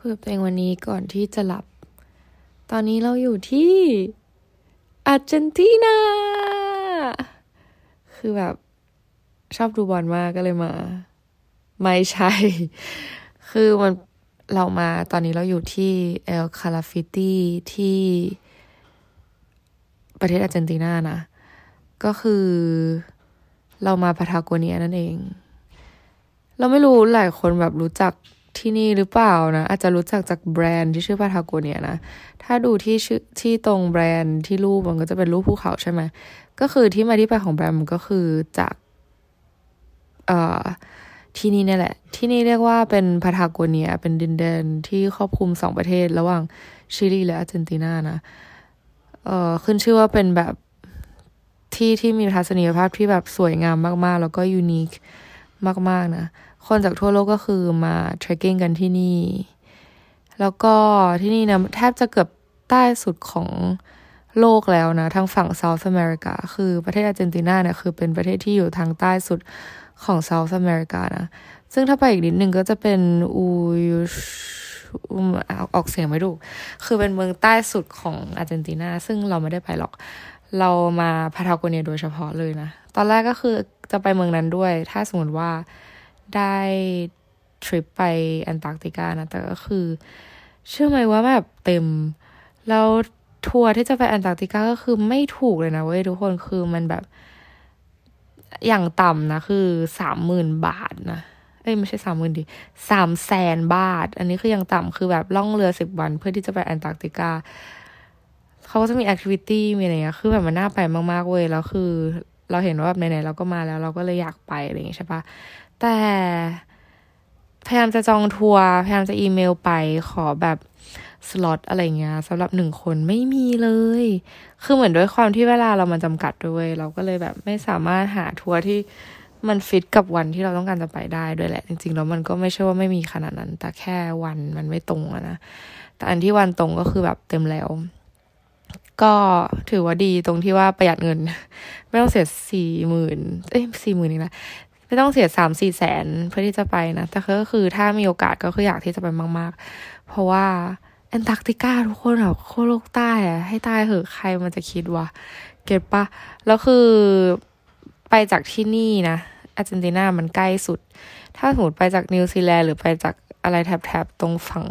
คุยกับตัวเองวันนี้ก่อนที่จะหลับ ตอนนี้เราอยู่ที่อาร์เจนตินา คือแบบชอบดูบอลมากก็เลยมา ไม่ใช่ คือมันเรามาตอนนี้เราอยู่ที่ El Calafate ที่ประเทศอาร์เจนตินานะ ก็คือเรามาพาทาโกเนียนั่นเอง เราไม่รู้หลายคนแบบรู้จัก ที่นี่หรือเปล่านะ อาจจะรู้จักจากแบรนด์ที่ชื่อพาทาโกเนียนะ ถ้าดูที่ชื่อที่ตรงแบรนด์ที่รูปมันก็จะเป็นรูปภูเขาใช่ไหมก็คือที่มาที่ไปของแบรนด์มันก็คือจากเอ่อที่นี่เนี่ยแหละ ที่นี่เรียกว่าเป็นพาทาโกเนีย เป็นดินแดนที่ครอบคลุมสองประเทศ ระหว่างชิลีและอาร์เจนตินานะเอ่อขึ้นชื่อว่าเป็นแบบที่ที่มีทัศนียภาพที่แบบสวยงามมาก ๆ แล้วก็ยูนิคมาก ๆ นะ คนจากทั่วโลกก็คือมาเทรคกิ้งกันที่นี่ แล้วก็ที่นี่นะแทบจะเกือบใต้สุดของโลกแล้วนะ ทางฝั่งเซาท์อเมริกา คือประเทศอาร์เจนตินาเนี่ยคือเป็นประเทศที่อยู่ทางใต้สุดของเซาท์อเมริกานะ ซึ่งถ้าไปอีกนิดนึงก็จะเป็นอูยูออกเสียงไม่ถูก คือเป็นเมืองใต้สุดของอาร์เจนตินา ซึ่งเราไม่ได้ไปหรอก เรามาพาทาโกเนียโดยเฉพาะเลยนะ ตอนแรกก็คือจะไปเมืองนั้นด้วย ถ้าสมมติว่า ได้ทริปไปแอนตาร์กติกานะ แต่ก็คือ เชื่อไหมว่าแบบเต็ม แล้วทัวร์ที่จะไปแอนตาร์กติกาก็คือไม่ถูกเลยนะเว้ยทุกคนคือมันแบบอย่างต่ำนะ คือสามหมื่นบาทนะ เอ้ย ไม่ใช่สามหมื่นดิสามแสนบาท อันนี้คือยังต่ำคือแบบล่องเรือสิบวันเพื่อที่จะไปแอนตาร์กติกาเขาก็จะมี activity มีอะไรเงี้ยคือแบบมันน่าไปมากๆเว้ยแล้วคือ เราเห็นว่าแบบไหนๆเราก็มาแล้ว เราก็เลยอยากไปอะไรอย่างเงี้ยใช่ปะ แต่พยายามจะจองทัวร์พยายามจะอีเมลไปขอแบบสล็อตอะไรเงี้ยสำหรับหนึ่งคนไม่มีเลย คือเหมือนด้วยความที่เวลาเรามันจำกัดด้วย เราก็เลยแบบไม่สามารถหาทัวร์ที่มันฟิตกับวันที่เราต้องการจะไปได้ด้วยแหละ จริงๆแล้วมันก็ไม่ใช่ว่าไม่มีขนาดนั้น แต่แค่วันมันไม่ตรงอะนะ แต่อันที่วันตรงก็คือแบบเต็มแล้ว ก็ถือว่าดีตรงที่ว่าประหยัดเงิน ไม่ต้องเสียสี่หมื่นเอ้ยสี่หมื่นนี่นะ ไม่ต้องเสียสามสี่แสนเพื่อที่จะไปนะ แต่ก็คือถ้ามีโอกาสก็คืออยากที่จะไปมาก ๆ เพราะว่าแอนตาร์กติกาทุกคนแบบโคโลกใต้อะให้ตายเหอะใครมันจะคิดวะget ปะแล้วคือไปจากที่นี่นะอาร์เจนตินามันใกล้สุด ถ้าสมมติไปจากนิวซีแลนด์หรือไปจากอะไรแถบๆตรงฝั่ง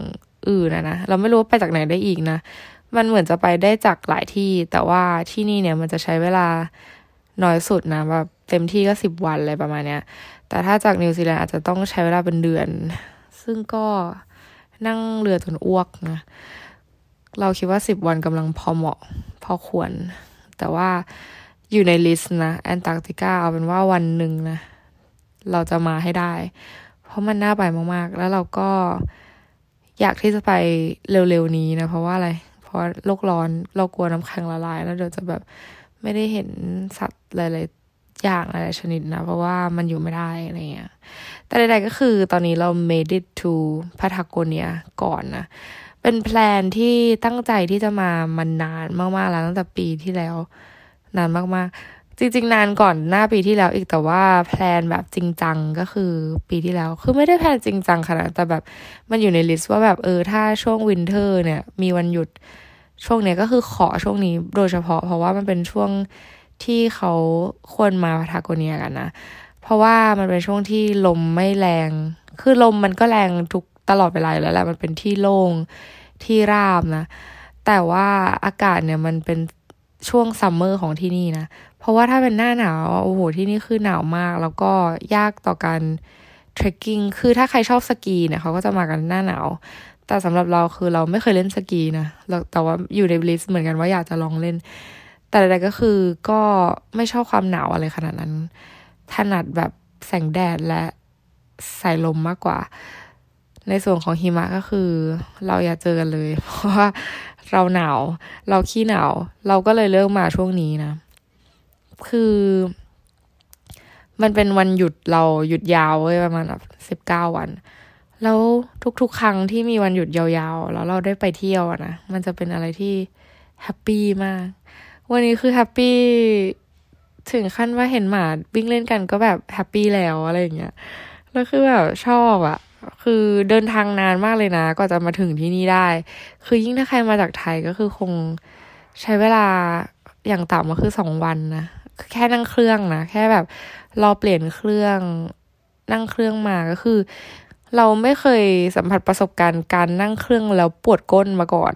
อื่นนะนะ เราไม่รู้ว่าไปจากไหนได้อีกนะ มันเหมือนจะไปได้จากหลายที่ แต่ว่าที่นี่เนี่ยมันจะใช้เวลาน้อยสุดนะแบบ เต็มที่ก็สิบวันเลยประมาณเนี้ย แต่ถ้าจากนิวซีแลนด์อาจจะต้องใช้เวลาเป็นเดือน ซึ่งก็นั่งเรือจนอ้วกนะ เราคิดว่าสิบวันกำลังพอเหมาะพอควร แต่ว่าอยู่ใน list นะแอนตาร์กติกาเอาเป็นว่าวันหนึ่งนะ เราจะมาให้ได้ เพราะมันน่าไปมากๆ แล้วเราก็อยากที่จะไปเร็วๆนี้นะ เพราะว่าอะไร เพราะโลกร้อนเรากลัวน้ำแข็งละลาย แล้วเดี๋ยวจะแบบไม่ได้เห็นสัตว์หลาย อย่างหลายชนิดนะ เพราะว่ามันอยู่ไม่ได้อะไรเงี้ย แต่ใดๆก็คือตอนนี้เรา made it to พาทาโกเนียก่อนนะ เป็น plan ที่ตั้งใจที่จะมามันนานมากๆแล้วตั้งแต่ปีที่แล้ว นานมากๆ จริงๆ นานก่อนหน้าปีที่แล้วอีกแต่ว่า plan แบบจริงจังก็คือปีที่แล้ว คือไม่ได้ plan จริงจังขนาดแต่แบบมันอยู่ใน list ว่าแบบเออถ้าช่วง winter เนี่ย มีวันหยุดช่วงเนี้ยก็คือขอช่วงนี้โดยเฉพาะ เพราะว่ามันเป็นช่วง ที่เขาควรมาพาทาโกเนียกันนะ เพราะว่ามันเป็นช่วงที่ลมไม่แรง คือลมมันก็แรงทุกตลอดเวลาแล้วแหละมันเป็นที่โล่งที่ราบนะ แต่ว่าอากาศเนี่ยมันเป็นช่วง summer ของที่นี่นะ เพราะว่าถ้าเป็นหน้าหนาวโอ้โหที่นี่คือหนาวมาก แล้วก็ยากต่อการ trekking คือถ้าใครชอบสกีเนี่ยเขาก็จะมากันหน้าหนาว แต่สำหรับเราคือเราไม่เคยเล่นสกีนะแต่ว่าอยู่ใน list เหมือนกันว่าอยากจะลองเล่น แต่ใดๆก็คือก็ไม่ชอบความหนาวอะไรขนาดนั้น ถนัดแบบแสงแดดและสายลมมากกว่า ในส่วนของหิมะก็คือ เราอย่าเจอกันเลย เพราะว่าเราหนาว เราขี้หนาว เราก็เลยเลือกมาช่วงนี้นะ คือ มันเป็นวันหยุดเราหยุดยาวเว้ยประมาณแบบสิบเก้าวัน แล้วทุกๆ ครั้งที่มีวันหยุดยาวๆ แล้วเราได้ไปเที่ยวนะ มันจะเป็นอะไรที่แฮปปี้มาก วันนี้คือแฮปปี้ถึงขั้นว่าเห็นหมาวิ่งเล่นกันก็แบบแฮปปี้แล้วอะไรอย่างเงี้ย แล้วคือแบบชอบอะคือเดินทางนานมากเลยนะกว่าจะมาถึงที่นี่ได้ คือยิ่งถ้าใครมาจากไทยก็คือคงใช้เวลาอย่างต่ำก็คือสองวันนะ แค่นั่งเครื่องนะ แค่แบบรอเปลี่ยนเครื่อง นั่งเครื่องมาก็คือ เราไม่เคยสัมผัสประสบการณ์การนั่งเครื่องแล้วปวดก้นมาก่อน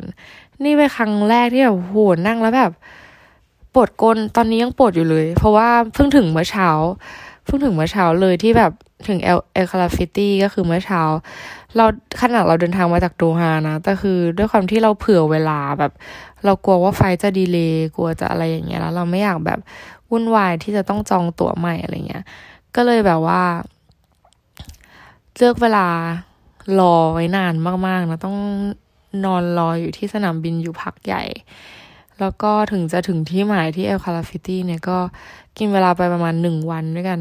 นี่เป็นครั้งแรกที่แบบโหนั่งแล้วแบบ ปวดก้นตอนนี้ยังปวดอยู่เลย เพราะว่าเพิ่งถึงเมื่อเช้าเพิ่งถึงเมื่อเช้าเลยที่แบบถึง El El Calafate ก็คือเมื่อเช้า เราขนาดเราเดินทางมาจากโดฮานะแต่คือด้วยความที่เราเผื่อเวลาแบบ เรากลัวว่า flight จะ delay กลัวจะอะไรอย่างเงี้ยแล้วเราไม่อยากแบบวุ่นวายที่จะต้องจองตั๋วใหม่อะไรเงี้ย ก็เลยแบบว่า เลือกเวลารอไว้นานมากๆนะต้องนอนรออยู่ที่สนามบินอยู่พักใหญ่ แล้วก็ถึงจะถึงที่หมายที่ El Calafate เนี่ยก็กินเวลาไปประมาณหนึ่งวันด้วยกัน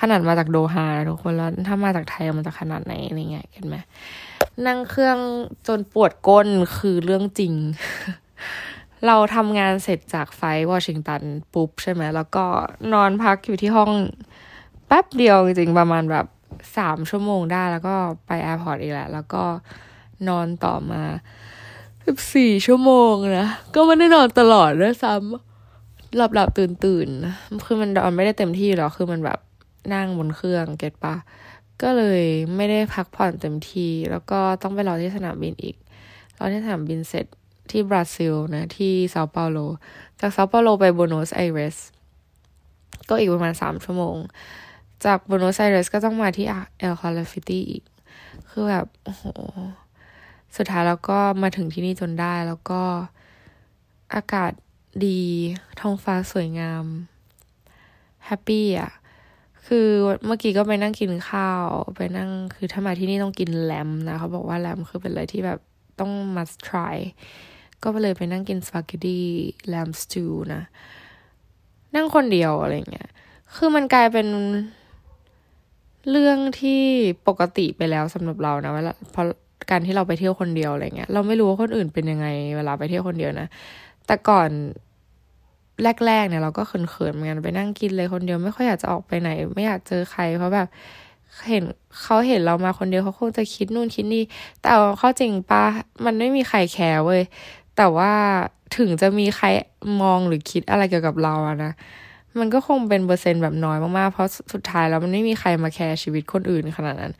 ขนาดมาจากโดฮาทุกคนแล้วถ้ามาจากไทยมันจะขนาดไหนอะไรเงี้ยเห็นไหมนั่งเครื่องจนปวดก้นคือเรื่องจริง เราทำงานเสร็จจากไฟวอชิงตันปุ๊บใช่ไหม แล้วก็นอนพักอยู่ที่ห้องแป๊บเดียวจริงๆประมาณแบบสามชั่วโมงได้แล้วก็ไปแอร์พอร์ตอีกแหละ แล้วก็นอนต่อมา สิบสี่ชั่วโมงนะ ก็ไม่ได้นอนตลอดด้วยซ้ำหลับหลับตื่นตื่นคือมันนอนไม่ได้เต็มที่หรอกคือมันแบบนั่งบนเครื่องเก็ตปะก็เลยไม่ได้พักผ่อนเต็มที่ แล้วก็ต้องไปรอที่สนามบินอีกรอที่สนามบินเสร็จที่บราซิลนะที่เซาเปาโล จากเซาเปาโลไปบัวโนสไอเรสก็อีกประมาณสามชั่วโมง จากบัวโนสไอเรสก็ต้องมาที่ El Calafate อีก คือแบบ โอ้โห สุดท้ายแล้วก็มาถึงที่นี่จนได้แล้วก็อากาศดีท้องฟ้าสวยงาม happy อะคือเมื่อกี้ก็ไปนั่งกินข้าว ไปนั่งคือถ้ามาที่นี่ต้องกินแลมนะเขาบอกว่าแลมคือเป็นอะไรที่แบบต้อง must try ก็ไปเลยไปนั่งกินสปาเกตตี้แลมสตูนะ นั่งคนเดียวอะไรเงี้ย คือมันกลายเป็นเรื่องที่ปกติไปแล้วสำหรับเรานะเวลาพอ การที่เราไปเที่ยวคนเดียวอะไรเงี้ยเราไม่รู้ว่าคนอื่นเป็นยังไง เวลาไปเที่ยวคนเดียวนะ แต่ก่อนแรกๆเนี่ยเราก็เขินๆเหมือนกันไปนั่งกินเลยคนเดียวไม่ค่อยอยากจะออกไปไหน ไม่อยากเจอใคร เพราะแบบเห็นเขาเห็นเรามาคนเดียวเขาคงจะคิดนู่นคิดนี่แต่เข้าจริงปะมันไม่มีใคร care เว้ยแต่ว่าถึงจะมีใครมองหรือคิดอะไรเกี่ยวกับเราอะนะ มันก็คงเป็นเปอร์เซ็นต์แบบน้อยมากๆ เพราะสุดท้ายแล้วมันไม่มีใครมา care ชีวิตคนอื่นขนาดนั้น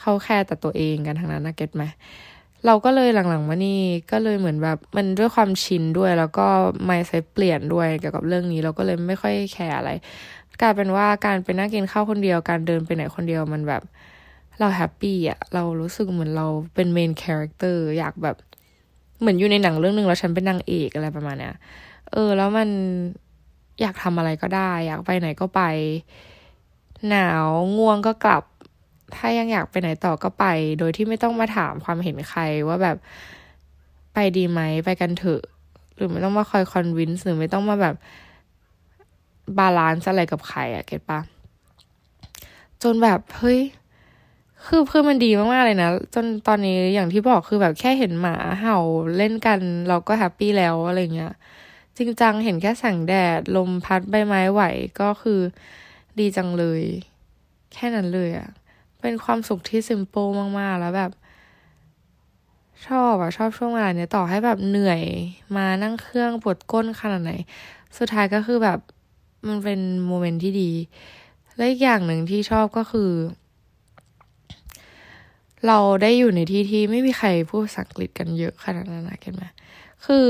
เขา care แต่ตัวเองกันทั้งนั้นนะ get ไหมเราก็เลยหลังๆมานี่ก็เลยเหมือนแบบมันด้วยความชินด้วย แล้วก็ mindset เปลี่ยนด้วยเกี่ยวกับเรื่องนี้เราก็เลยไม่ค่อย care อะไรกลายเป็นว่าการไปนั่งกินข้าวคนเดียวการเดินไปไหนคนเดียวมันแบบ เรา happy อะเรารู้สึกเหมือนเราเป็น main character อยากแบบ เหมือนอยู่ในหนังเรื่องหนึ่งแล้วฉันเป็นนางเอกอะไรประมาณเนี้ยเออ แล้วมัน อยากทำอะไรก็ได้ อยากไปไหนก็ไป หนาวง่วงก็กลับ ถ้ายังอยากไปไหนต่อก็ไป โดยที่ไม่ต้องมาถามความเห็นใครว่าแบบไปดีไหมไปกันเถอะ หรือไม่ต้องมาคอย convince หรือไม่ต้องมาแบบ balance อะไรกับใครอะ get ปะจนแบบเฮ้ยคือเพื่อมันดีมากๆเลยนะ จนตอนนี้อย่างที่บอกคือแบบแค่เห็นหมาเห่าเล่นกัน เราก็ happy แล้วอะไรเงี้ย จริงจังเห็นแค่แสงแดด ลมพัดใบไม้ไหวก็คือดีจังเลย แค่นั้นเลยอะเป็นความสุขที่ simple มาก ๆ แล้วแบบ ชอบอะชอบช่วงเวลาเนี้ยต่อให้แบบเหนื่อยมานั่งเครื่องปวดก้นขนาดไหน สุดท้ายก็คือแบบมันเป็น moment ที่ดี และอีกอย่างหนึ่งที่ชอบก็คือ เราได้อยู่ในที่ที่ไม่มีใครพูดภาษาอังกฤษกันเยอะขนาดนั้นนะเห็นไหมคือ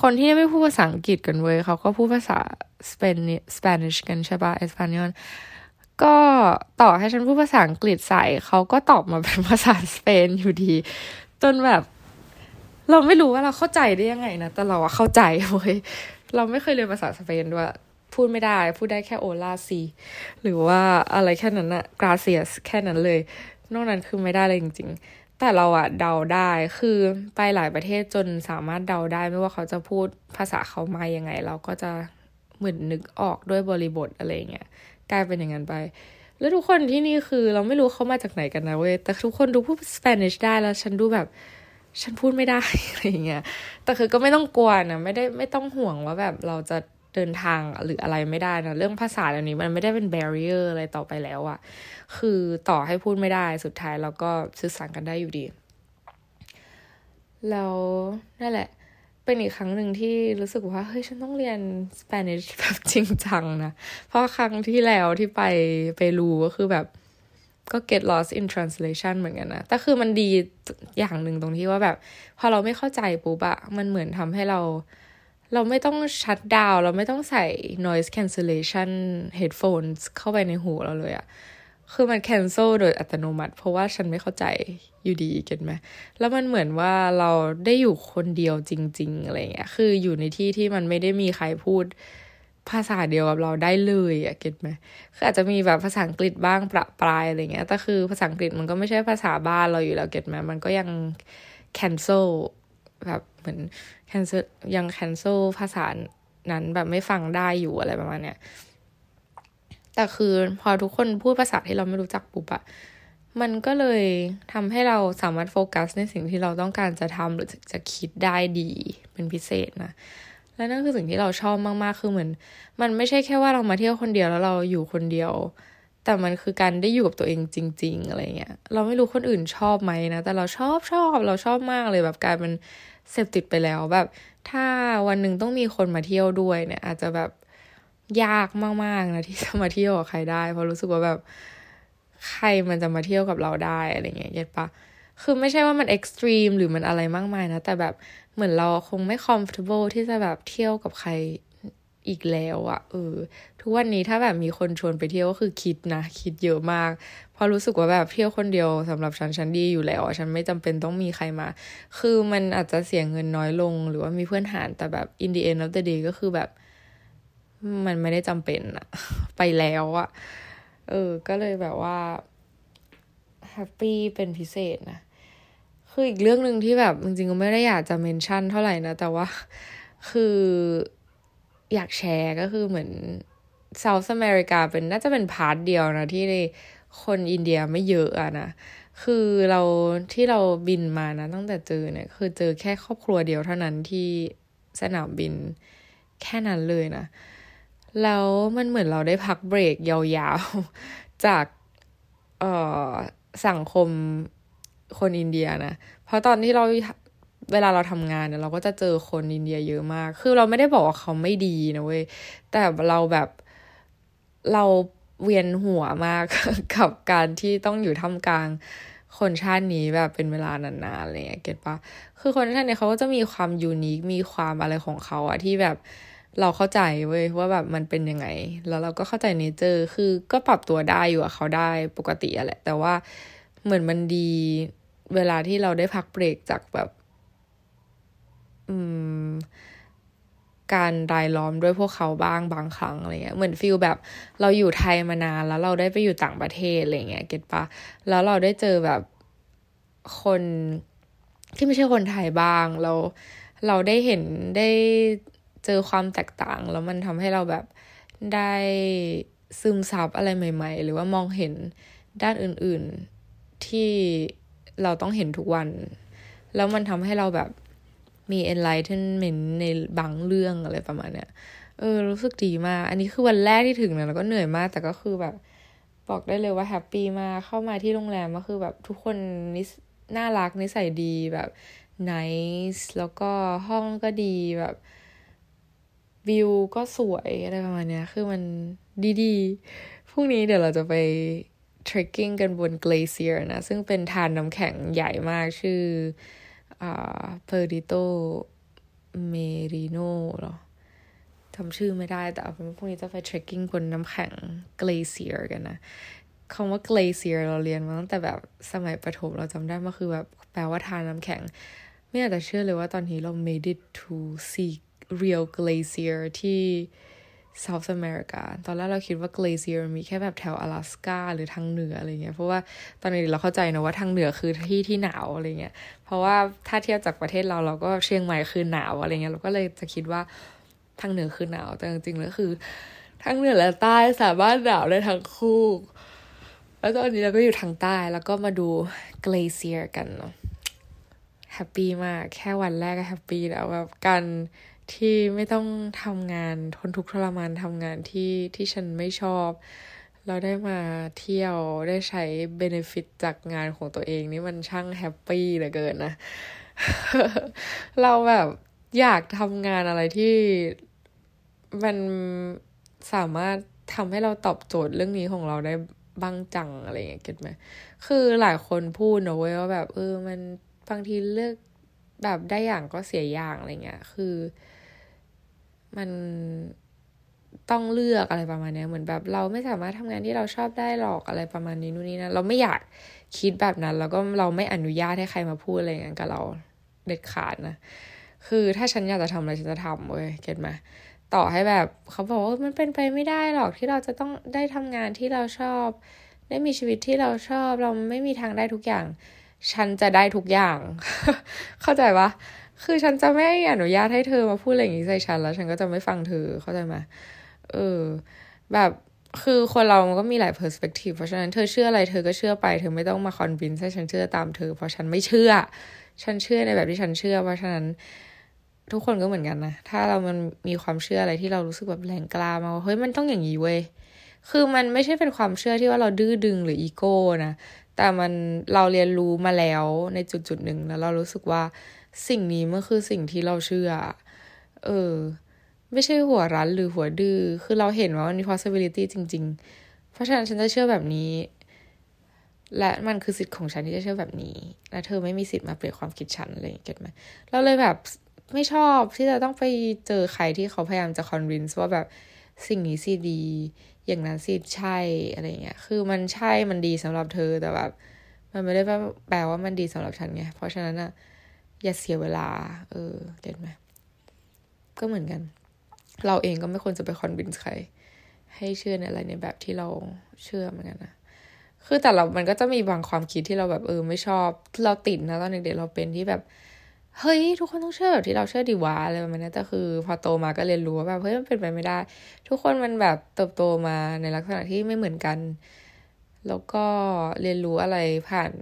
คนที่ไม่พูดภาษาอังกฤษกันเว้ยเขาก็พูดภาษาสเปน Spanish กันใช่ปะ Español ก็ต่อให้ฉันพูดภาษาอังกฤษใส่เขาก็ตอบมาเป็นภาษาสเปนอยู่ดี จนแบบ เราไม่รู้ว่าเราเข้าใจได้ยังไงนะแต่เราอะเข้าใจเว้ยเราไม่เคยเรียนภาษาสเปนด้วยพูดไม่ได้ พูดได้แค่โอลาซีหรือว่าอะไรแค่นั้นอะกราเซียสแค่นั้นเลย นอกนั้นคือไม่ได้เลยจริง ๆ แต่เราอะเดาได้คือไปหลายประเทศจนสามารถเดาได้ไม่ว่าเขาจะพูดภาษาเขามายังไง เราก็จะเหมือนนึกออกด้วยบริบทอะไรเงี้ยกลายเป็นอย่างนั้นไป แล้วทุกคนที่นี่คือเราไม่รู้เขามาจากไหนกันนะเว้ยแต่ทุกคนดูพูดสเปนิชได้แล้วฉันดูแบบ ฉันพูดไม่ได้อะไรเงี้ยแต่คือก็ไม่ต้องกลัวนะไม่ได้ไม่ต้องห่วงว่าแบบเราจะ เดินทางหรืออะไรไม่ได้นะ เรื่องภาษาเหล่านี้มันไม่ได้เป็น barrier อะไรต่อไปแล้วอะคือต่อให้พูดไม่ได้สุดท้ายเราก็สื่อสารกันได้อยู่ดี แล้วนั่นแหละ เป็นอีกครั้งหนึ่งที่รู้สึกว่า เฮ้ย ฉันต้องเรียนสเปนิชแบบจริงจังนะ เพราะครั้งที่แล้วที่ไปไปรู้ก็คือแบบก็ get lost in translation เหมือนกันนะ แต่คือมันดีอย่างหนึ่งตรงที่ว่าแบบ พอเราไม่เข้าใจปุ๊บอะมันเหมือนทำให้เรา เราไม่ต้องชัดดาวเราไม่ต้องใส่ noise cancellation headphones เข้าไปในหูเราเลยอะคือมัน cancel โดยอัตโนมัติ เพราะว่าฉันไม่เข้าใจอยู่ดีเก็ตไหม แล้วมันเหมือนว่าเราได้อยู่คนเดียวจริง ๆ อะไรเงี้ย คืออยู่ในที่ที่มันไม่ได้มีใครพูดภาษาเดียวกับเราได้เลยอะเก็ตไหมคืออาจจะมีแบบภาษาอังกฤษบ้างประปรายอะไรเงี้ย แต่คือภาษาอังกฤษมันก็ไม่ใช่ภาษาบ้านเราอยู่แล้วเก็ตไหมมันก็ยัง cancel แบบเหมือน cancel ยัง cancel ภาษานั้นแบบไม่ฟังได้อยู่อะไรประมาณเนี้ยแต่คือพอทุกคนพูดภาษาที่เราไม่รู้จักปุ๊บอะมันก็เลยทำให้เราสามารถโฟกัสในสิ่งที่เราต้องการจะทำหรือจะคิดได้ดีเป็นพิเศษนะ และนั่นคือสิ่งที่เราชอบมากๆ คือเหมือน มันไม่ใช่แค่ว่าเรามาเที่ยวคนเดียวแล้วเราอยู่คนเดียว แต่มันคือการได้อยู่กับตัวเองจริง ๆ อะไรเงี้ย เราไม่รู้คนอื่นชอบไหมนะ แต่เราชอบชอบเราชอบมากเลยแบบกายเป็นเสพติดไปแล้วแบบ ถ้าวันหนึ่งต้องมีคนมาเที่ยวด้วยเนี่ย อาจจะแบบยากมากๆนะที่จะมาเที่ยวกับใครได้ เพราะรู้สึกว่าแบบใครมันจะมาเที่ยวกับเราได้อะไรเงี้ยเก็ตปะคือไม่ใช่ว่ามันเอ็กซ์ตรีมหรือมันอะไรมากมายนะ แต่แบบเหมือนเราคงไม่ comfortable ที่จะแบบเที่ยวกับใคร อีกแล้วอะเออ ทุกวันนี้ถ้าแบบมีคนชวนไปเที่ยวก็คือคิดนะ คิดเยอะมากเพราะรู้สึกว่าแบบเที่ยวคนเดียวสำหรับฉันฉันดีอยู่แล้วฉันไม่จำเป็นต้องมีใครมา คือมันอาจจะเสียเงินน้อยลง หรือว่ามีเพื่อนหารแต่แบบ in the end of the day ก็คือแบบ มันไม่ได้จำเป็นอะไปแล้วอะเออ ก็เลยแบบว่า happy เป็นพิเศษนะคืออีกเรื่องหนึ่งที่แบบจริงๆก็ไม่ได้อยากจะ mention เท่าไหร่นะ แต่ว่าคือ อยากแชร์ก็คือเหมือน South America เป็นน่าจะเป็น part เดียวนะที่คนอินเดียไม่เยอะอะนะคือเราที่เราบินมานะ ตั้งแต่เจอเนี่ย คือเจอแค่ครอบครัวเดียวเท่านั้นที่สนามบินแค่นั้นเลยนะ แล้วมันเหมือนเราได้พักเบรกยาวๆ จากเอ่อสังคมคนอินเดียนะ เพราะตอนที่เรา เวลาเราทำงานเนี่ยเราก็จะเจอคนอินเดียเยอะมาก คือเราไม่ได้บอกว่าเขาไม่ดีนะเว้ย แต่เราแบบเราเวียนหัวมากกับการที่ต้องอยู่ท่ามกลางคนชาตินี้แบบเป็นเวลานานๆอะไรเงี้ยเก็ตปะคือคนชาตินี้เขาก็จะมีความ unique มีความอะไรของเขาอะที่แบบเราเข้าใจเว้ยว่าแบบมันเป็นยังไง แล้วเราก็เข้าใจ nature คือก็ปรับตัวได้อยู่อะเขาได้ปกติอะแหละ แต่ว่าเหมือนมันดีเวลาที่เราได้พักเบรกจากแบบ การรายล้อมด้วยพวกเขาบ้างบางครั้งอะไรเงี้ยเหมือน feel แบบเราอยู่ไทยมานานแล้วเราได้ไปอยู่ต่างประเทศอะไรเงี้ย get ปะแล้วเราได้เจอแบบคนที่ไม่ใช่คนไทยบ้าง เราเราได้เห็นได้เจอความแตกต่าง แล้วมันทำให้เราแบบได้ซึมซับอะไรใหม่ ๆ หรือว่ามองเห็นด้านอื่น ๆที่เราต้องเห็นทุกวัน แล้วมันทำให้เราแบบ มี enlightenment ในบางเรื่องอะไรประมาณเนี้ย เออ รู้สึกดีมาก อันนี้คือวันแรกที่ถึงนะแล้วก็เหนื่อยมาก แต่ก็คือแบบ บอกได้เลยว่า happy มาก เข้ามาที่โรงแรมก็คือแบบทุกคน nice น่ารักนิสัยดีแบบ nice แล้วก็ห้องก็ดีแบบวิวก็สวยอะไรประมาณเนี้ย คือมันดีๆ พรุ่งนี้เดี๋ยวเราจะไป trekking กันบน glacier นะ ซึ่งเป็นธารน้ำแข็งใหญ่มากชื่อ อ่า Perito Moreno หรอจำชื่อไม่ได้แต่เอาเป็นพรุ่งนี้จะไป trekking บนน้ำแข็ง glacier กันนะคำว่า glacier เราเรียนมาตั้งแต่แบบสมัยประถมเราจำได้มาคือแบบแปลว่าทานน้ำแข็ง ไม่อยากจะเชื่อเลยว่าตอนนี้เรา made it to see real glacier ที่ South America ตอนแรกเราคิดว่า glacier มีแค่แบบแถว阿拉斯กาหรือทางเหนืออะไรเงี้ย เพราะว่าตอนนี้เราเข้าใจนะว่าทางเหนือคือที่ที่หนาวอะไรเงี้ย เพราะว่าถ้าเทียบจากประเทศเราเราก็เชียงใหม่คือหนาวอะไรเงี้ย เราก็เลยจะคิดว่าทางเหนือคือหนาว แต่จริงๆแล้วคือทางเหนือและใต้สามารถหนาวได้ทั้งคู่ แล้วตอนนี้เราก็อยู่ทางใต้แล้วก็มาดู glacier กันเนาะแฮปปี้มาก แค่วันแรกก็แฮปปี้แล้วแบบการ ที่ไม่ต้องทำงานทนทุกข์ทรมานทำงานที่ที่ฉันไม่ชอบ เราได้มาเที่ยวได้ใช้เบเนฟิตจากงานของตัวเองนี่มันช่างแฮปปี้เหลือเกินนะ เราแบบอยากทำงานอะไรที่มันสามารถทำให้เราตอบโจทย์เรื่องนี้ของเราได้บ้างจังอะไรอย่างเงี้ยเก็ตไหม คือหลายคนพูดนะเว้ยว่าแบบเออมันบางทีเลือกแบบได้อย่างก็เสียอย่างอะไรเงี้ย คือ มันต้องเลือกอะไรประมาณนี้เหมือนแบบ เราไม่สามารถทำงานที่เราชอบได้หรอกอะไรประมาณนี้นู่นนี่นะเราไม่อยากคิดแบบนั้น แล้วก็เราไม่อนุญาตให้ใครมาพูดอะไรอย่างนั้นกับเราเด็ดขาดนะคือถ้าฉันอยากจะทำอะไรฉันจะทำเว้ยเก็ตไหมต่อให้แบบเขาบอกว่ามันเป็นไปไม่ได้หรอกที่เราจะต้องได้ทำงานที่เราชอบ ได้มีชีวิตที่เราชอบ เราไม่มีทางได้ทุกอย่าง ฉันจะได้ทุกอย่าง เข้าใจปะ คือฉันจะไม่อนุญาตให้เธอมาพูดอะไรอย่างนี้ใส่ฉันแล้ว ฉันก็จะไม่ฟังเธอเข้าใจไหมเออ แบบคือคนเรามันก็มีหลาย perspective เพราะฉะนั้นเธอเชื่ออะไรเธอก็เชื่อไปเธอไม่ต้องมา convince ให้ฉันเชื่อตามเธอ เพราะฉันไม่เชื่อ ฉันเชื่อในแบบที่ฉันเชื่อ เพราะฉะนั้น ทุกคนก็เหมือนกันนะ ถ้าเรามันมีความเชื่ออะไรที่เรารู้สึกแบบแรงกล้ามาเฮ้ยมันต้องอย่างนี้เว้ยคือมันไม่ใช่เป็นความเชื่อที่ว่าเราดื้อดึงหรืออีโก้นะแต่มันเราเรียนรู้มาแล้วในจุดจุดหนึ่งแล้วเรารู้สึกว่า สิ่งนี้มันคือสิ่งที่เราเชื่อ เออ ไม่ใช่หัวรั้นหรือหัวดื้อ คือเราเห็นว่ามันมี possibility จริง ๆ เพราะฉะนั้นฉันจะเชื่อแบบนี้ และมันคือสิทธิ์ของฉันที่จะเชื่อแบบนี้ และเธอไม่มีสิทธิ์มาเปลี่ยนความคิดฉันอะไรอย่างเงี้ยไหมเราเลยแบบไม่ชอบที่จะต้องไปเจอใครที่เขาพยายามจะคอนวินส์ว่าแบบสิ่งนี้สิดี อย่างนั้นสิใช่อะไรเงี้ย คือมันใช่มันดีสำหรับเธอแต่แบบ มันไม่ได้แปลว่ามันดีสำหรับฉันไง เพราะฉะนั้นอะ อย่าเสียเวลา เออเก็ตไหมก็เหมือนกัน เราเองก็ไม่ควรจะไปคอนวินส์ใคร ให้เชื่อในอะไรในแบบที่เราเชื่อเหมือนกันนะคือแต่เรา มันก็จะมีบางความคิดที่เราแบบเออไม่ชอบ เราติดนะตอนเด็กๆเราเป็นที่แบบ เฮ้ย ทุกคนต้องเชื่อแบบที่เราเชื่อดีวะอะไรประมาณนี้แต่คือ พอโตมาก็เรียนรู้ว่าแบบเฮ้ยมันเป็นไปไม่ได้ ทุกคนมันแบบเติบโตมาในลักษณะที่ไม่เหมือนกัน แล้วก็เรียนรู้อะไรผ่าน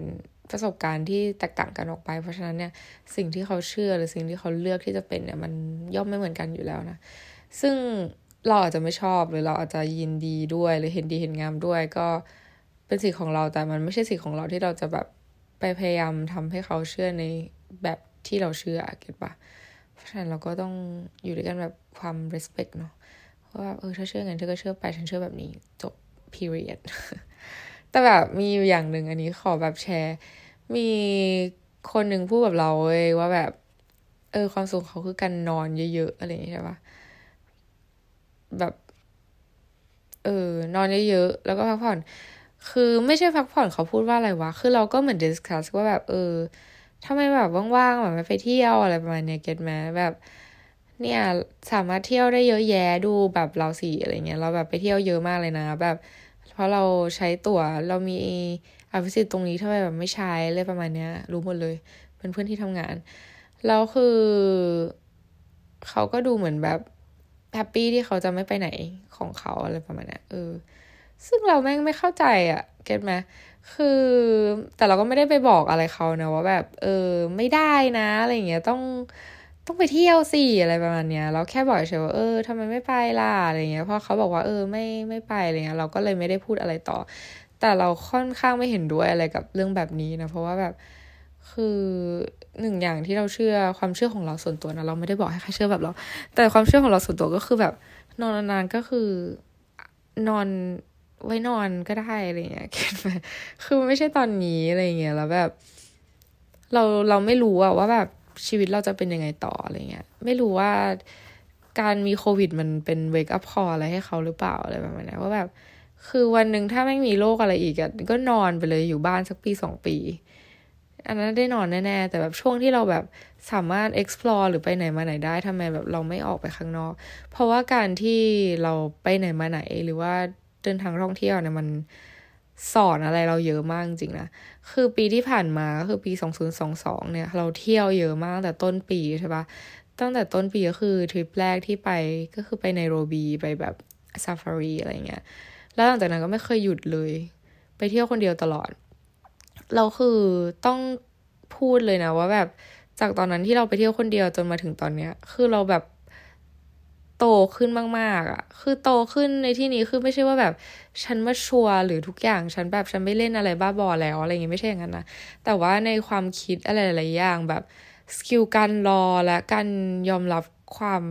ประสบการณ์ที่แตกต่างกันออกไป เพราะฉะนั้นเนี่ยสิ่งที่เขาเชื่อหรือสิ่งที่เขาเลือกที่จะเป็นเนี่ยมันย่อมไม่เหมือนกันอยู่แล้วนะ ซึ่งเราอาจจะไม่ชอบหรือเราอาจจะยินดีด้วย หรือเห็นดีเห็นงามด้วยก็เป็นสิทธิ์ของเราแต่มันไม่ใช่สิทธิ์ของเราที่เราจะแบบไปพยายามทำให้เขาเชื่อในแบบที่เราเชื่อเก็ตปะเพราะฉะนั้นเราก็ต้องอยู่ด้วยกันแบบความ respect เนาะว่าเออถ้าเชื่อไงเธอก็เชื่อไปฉันเชื่อแบบนี้จบ period แต่แบบมีอยู่อย่างหนึ่งอันนี้ขอแบบแชร์ มีคนหนึ่งพูดกับเราเว้ยว่าแบบ เออ ความสุขเขาคือการนอนเยอะๆอะไรอย่างนี้ใช่ปะแบบ เออ นอนเยอะๆแล้วก็พักผ่อน คือไม่ใช่พักผ่อนเขาพูดว่าอะไรวะ คือเราก็เหมือนดิสคัสว่าแบบ เออถ้าไม่แบบว่างๆแบบไปเที่ยวอะไรประมาณเนี้ยเก็ตไหมแบบ เนี่ยสามารถเที่ยวได้เยอะแยะดูแบบเราสี่อะไรเงี้ยเราแบบไปเที่ยวเยอะมากเลยนะ แบบ เพราะเราใช้ตั๋วเรามีอภิสิทธิ์ตรงนี้ทำไมแบบไม่ใช้เลยประมาณเนี้ย รู้หมดเลยเป็นเพื่อนที่ทำงานแล้วคือเขาก็ดูเหมือนแบบแฮปปี้ที่เขาจะไม่ไปไหนของเขาอะไรประมาณนี้เออ ซึ่งเราแม่งไม่เข้าใจอะ่ะ เก็ตไหมคือแต่เราก็ไม่ได้ไปบอกอะไรเขานะว่าแบบ เออ ไม่ได้นะ อะไรอย่างเงี้ยต้อง ต้องไปเที่ยวสิอะไรประมาณเนี้ยเราแค่บอกเฉยว่าเออทำไมไม่ไปล่ะอะไรเงี้ยเพราะเขาบอกว่าเออไม่ไม่ไปอะไรเงี้ยเราก็เลยไม่ได้พูดอะไรต่อ แต่เราค่อนข้างไม่เห็นด้วยอะไรกับเรื่องแบบนี้นะเพราะว่าแบบคือหนึ่งอย่างที่เราเชื่อความเชื่อของเราส่วนตัวนะเราไม่ได้บอกให้ใครเชื่อแบบเรา แต่ความเชื่อของเราส่วนตัวก็คือแบบ นอนนานๆก็คือนอนไว้นอนก็ได้อะไรเงี้ยคือไม่ใช่ตอนนี้อะไรเงี้ยแล้วแบบ เราเราไม่รู้อะว่าแบบ ชีวิตเราจะเป็นยังไงต่ออะไรเงี้ยไม่รู้ว่าการมีโควิดมันเป็นเวกอัพคออะไรให้เขาหรือเปล่าอะไรแบบนี้ว่าแบบคือวันหนึ่งถ้าไม่มีโรคอะไรอีกก็นอนไปเลยอยู่บ้านสักปีสองปี อันนั้นได้นอนแน่ๆ แต่แบบช่วงที่เราแบบสามารถ explore หรือไปไหนมาไหนได้ทำไมแบบเราไม่ออกไปข้างนอก เพราะว่าการที่เราไปไหนมาไหนหรือว่าเดินทางท่องเที่ยวเนี่ยมัน สอนอะไรเราเยอะมากจริงนะ คือปีที่ผ่านมาก็คือปีสองศูนสองสองเนี่ย เราเที่ยวเยอะมากแต่ต้นปีใช่ปะตั้งแต่ต้นปีก็คือทริปแรกที่ไปก็คือไปไนโรบีไปแบบซาฟารีอะไรเงี้ย แล้วหลังจากนั้นก็ไม่เคยหยุดเลย ไปเที่ยวคนเดียวตลอด เราคือต้องพูดเลยนะว่าแบบจากตอนนั้นที่เราไปเที่ยวคนเดียวจนมาถึงตอนเนี้ย คือเราแบบ โตขึ้นมากๆอะ่ะ คือโตขึ้นในที่นี้คือไม่ใช่ว่าแบบ ฉัน mature หรือทุกอย่างฉันแบบฉันไม่เล่นอะไรบ้าบอแล้วอะไรอย่างเงี้ยไม่ใช่อย่างนั้นนะแต่ว่าในความคิดอะไรหลายอย่างแบบ skill การรอและการยอมรับความ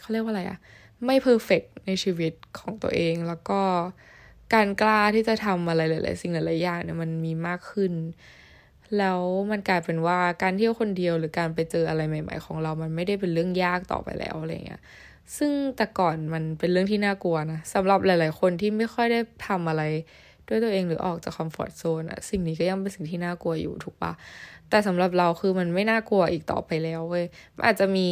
เขาเรียกว่าอะไรอะไม่ perfect ในชีวิตของตัวเองแล้วก็การกล้าที่จะทำอะไรหลายๆสิ่งหลายๆอย่างเนี่ยมันมีมากขึ้น แล้วมันกลายเป็นว่าการเที่ยวคนเดียวหรือการไปเจออะไรใหม่ ๆ ของเรา มันไม่ได้เป็นเรื่องยากต่อไปแล้วอะไรเงี้ย ซึ่งแต่ก่อนมันเป็นเรื่องที่น่ากลัวนะสำหรับหลาย ๆ คนที่ไม่ค่อยได้ทำอะไรด้วยตัวเองหรือออกจากคอมฟอร์ทโซนอะสิ่งนี้ก็ยังเป็นสิ่งที่น่ากลัวอยู่ถูกปะแต่สำหรับเราคือมันไม่น่ากลัวอีกต่อไปแล้วเว้ยมันอาจจะมี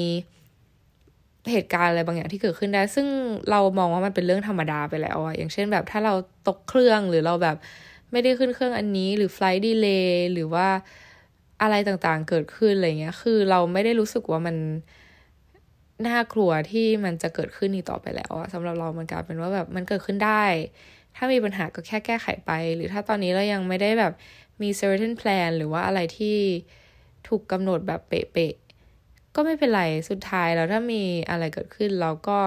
เหตุการณ์อะไรบางอย่างที่เกิดขึ้นได้ ซึ่งเรามองว่ามันเป็นเรื่องธรรมดาไปแล้วอะอย่างเช่นแบบถ้าเราตกเครื่องหรือเราแบบไม่ได้ขึ้นเครื่องอันนี้ หรือไฟล์ดีเลย์หรือว่าอะไรต่างๆเกิดขึ้นอะไรเงี้ย คือเราไม่ได้รู้สึกว่ามัน น่ากลัวที่มันจะเกิดขึ้นอีกต่อไปแล้วอะสำหรับเรามันกลายเป็นว่าแบบมันเกิดขึ้นได้ ถ้ามีปัญหาก็แค่แก้ไขไป หรือถ้าตอนนี้เรายังไม่ได้แบบมี certain plan หรือว่าอะไรที่ถูกกำหนดแบบเป๊ะก็ไม่เป็นไรสุดท้ายแล้วถ้ามีอะไรเกิดขึ้นเราก็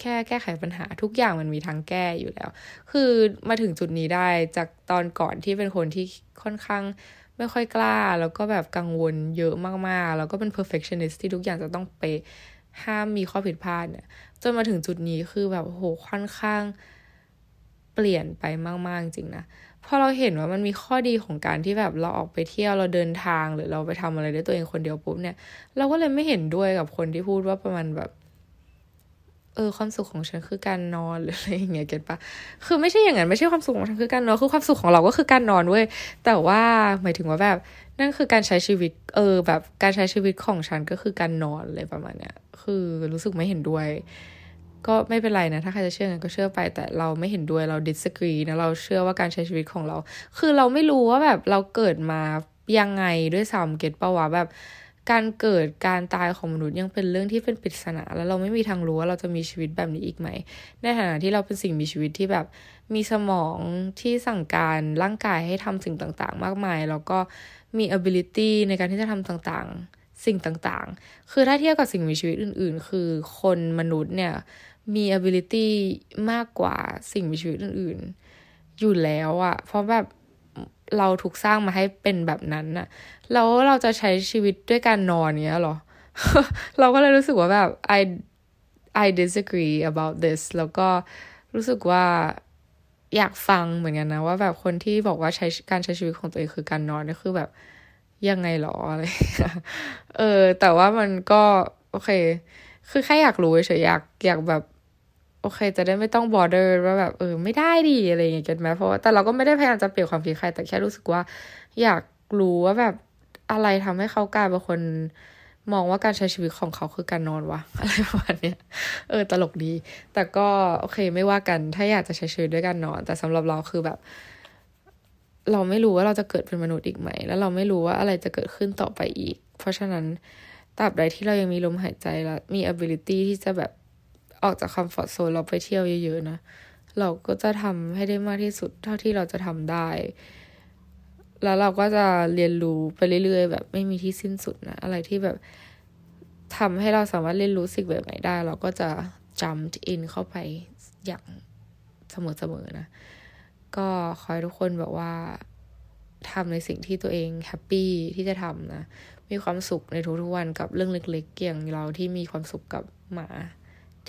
แค่แก้ไขปัญหาทุกอย่างมันมีทางแก้อยู่แล้ว คือมาถึงจุดนี้ได้จากตอนก่อนที่เป็นคนที่ค่อนข้างไม่ค่อยกล้า แล้วก็แบบกังวลเยอะมากๆ แล้วก็เป็น perfectionist ที่ทุกอย่างจะต้องเป๊ะ ห้ามมีข้อผิดพลาดเนี่ยจนมาถึงจุดนี้คือแบบโหค่อนข้างเปลี่ยนไปมากๆจริงนะพอเราเห็นว่ามันมีข้อดีของการที่แบบเราออกไปเที่ยวเราเดินทางหรือเราไปทำอะไรด้วยตัวเองคนเดียวปุ๊บเนี่ย เราก็เลยไม่เห็นด้วยกับคนที่พูดว่าประมาณแบบ เออความสุขของฉันคือการนอนหรืออะไรอย่างเงี้ยเก็ตปะคือไม่ใช่อย่างนั้นไม่ใช่ความสุขของฉันคือการนอนคือความสุขของเราก็คือการนอนเว้ยแต่ว่าหมายถึงว่าแบบนั่นคือการใช้ชีวิต เออ แบบการใช้ชีวิตของฉันก็คือการนอนเลยประมาณเนี้ยคือรู้สึกไม่เห็นด้วย ก็ไม่เป็นไรนะ ถ้าใครจะเชื่อกันก็เชื่อไป แต่เราไม่เห็นด้วยเรา disagree นะเราเชื่อว่าการใช้ชีวิตของเรา คือเราไม่รู้ว่าแบบเราเกิดมายังไงด้วยซ้ำเก็ตปะวะแบบ การเกิดการตายของมนุษย์ยังเป็นเรื่องที่เป็นปริศนา แล้วเราไม่มีทางรู้ว่าเราจะมีชีวิตแบบนี้อีกไหม ในฐานะที่เราเป็นสิ่งมีชีวิตที่แบบมีสมองที่สั่งการร่างกายให้ทำสิ่งต่างๆ มากมาย แล้วก็มี ability ในการที่จะทำต่างๆ สิ่งต่างๆ คือถ้าเทียบกับสิ่งมีชีวิตอื่น ๆ คือคนมนุษย์เนี่ยมี ability มากกว่าสิ่งมีชีวิตอื่น ๆ อยู่แล้วอะเพราะแบบ เราถูกสร้างมาให้เป็นแบบนั้นอะแล้วเราจะใช้ชีวิตด้วยการนอนเนี้ยหรอ เราก็เลยรู้สึกว่าแบบ I I disagree about this แล้วก็รู้สึกว่าอยากฟังเหมือนกันนะ ว่าแบบคนที่บอกว่าใช้การใช้ชีวิตของตัวเองคือการนอนนี่คือแบบยังไงหรออะไรเออ แต่ว่ามันก็ โอเค คือแค่อยากรู้เฉยอยากอยากแบบ โอเค จะได้ไม่ต้องบอร์เดอร์ว่าแบบเออไม่ได้ดีอะไรอย่างเงี้ยกันไหมเพราะว่าแต่เราก็ไม่ได้พยายามจะเปลี่ยนความคิดใคร แต่แค่รู้สึกว่า อยากรู้ว่าแบบอะไรทำให้เขากลายเป็นคนมองว่าการใช้ชีวิตของเขาคือการนอนวะอะไรประมาณนี้เออตลกดี แต่ก็โอเคไม่ว่ากันถ้าอยากจะใช้ชีวิตด้วยการนอน แต่สำหรับเราคือแบบ เราไม่รู้ว่าเราจะเกิดเป็นมนุษย์อีกไหม แล้วเราไม่รู้ว่าอะไรจะเกิดขึ้นต่อไปอีก เพราะฉะนั้นตราบใดที่เรายังมีลมหายใจและมี ability ที่จะแบบ ออกจากคอมฟอร์ทโซนเราไปเที่ยวเยอะๆนะ เราก็จะทำให้ได้มากที่สุดเท่าที่เราจะทำได้ แล้วเราก็จะเรียนรู้ไปเรื่อยๆ แบบไม่มีที่สิ้นสุดนะ อะไรที่แบบทำให้เราสามารถเรียนรู้สิ่งแบบไหนได้ เราก็จะจำอินเข้าไปอย่างเสมอๆนะ ก็ขอให้ทุกคนแบบว่าทำในสิ่งที่ตัวเองแฮปปี้ที่จะทำนะ มีความสุขในทุกๆวันกับเรื่องเล็กๆอย่างเราที่มีความสุขกับหมา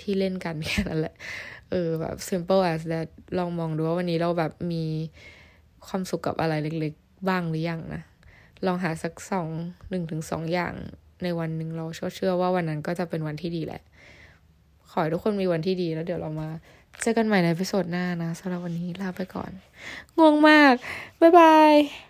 ที่เล่นกันแค่นั้นแหละ เออแบบ simple as that ลองมองดูว่าวันนี้เราแบบมีความสุขกับอะไรเล็กๆ บ้างหรือยังนะ ลองหาสักสองหนึ่งถึงสองอย่างในวันหนึ่งเราเชื่อว่าวันนั้นก็จะเป็นวันที่ดีแหละ ขอให้ทุกคนมีวันที่ดีแล้วเดี๋ยวเรามาเจอกันใหม่ในพิโซดหน้านะสำหรับวันนี้ลาไปก่อนง่วงมาก บ๊ายบาย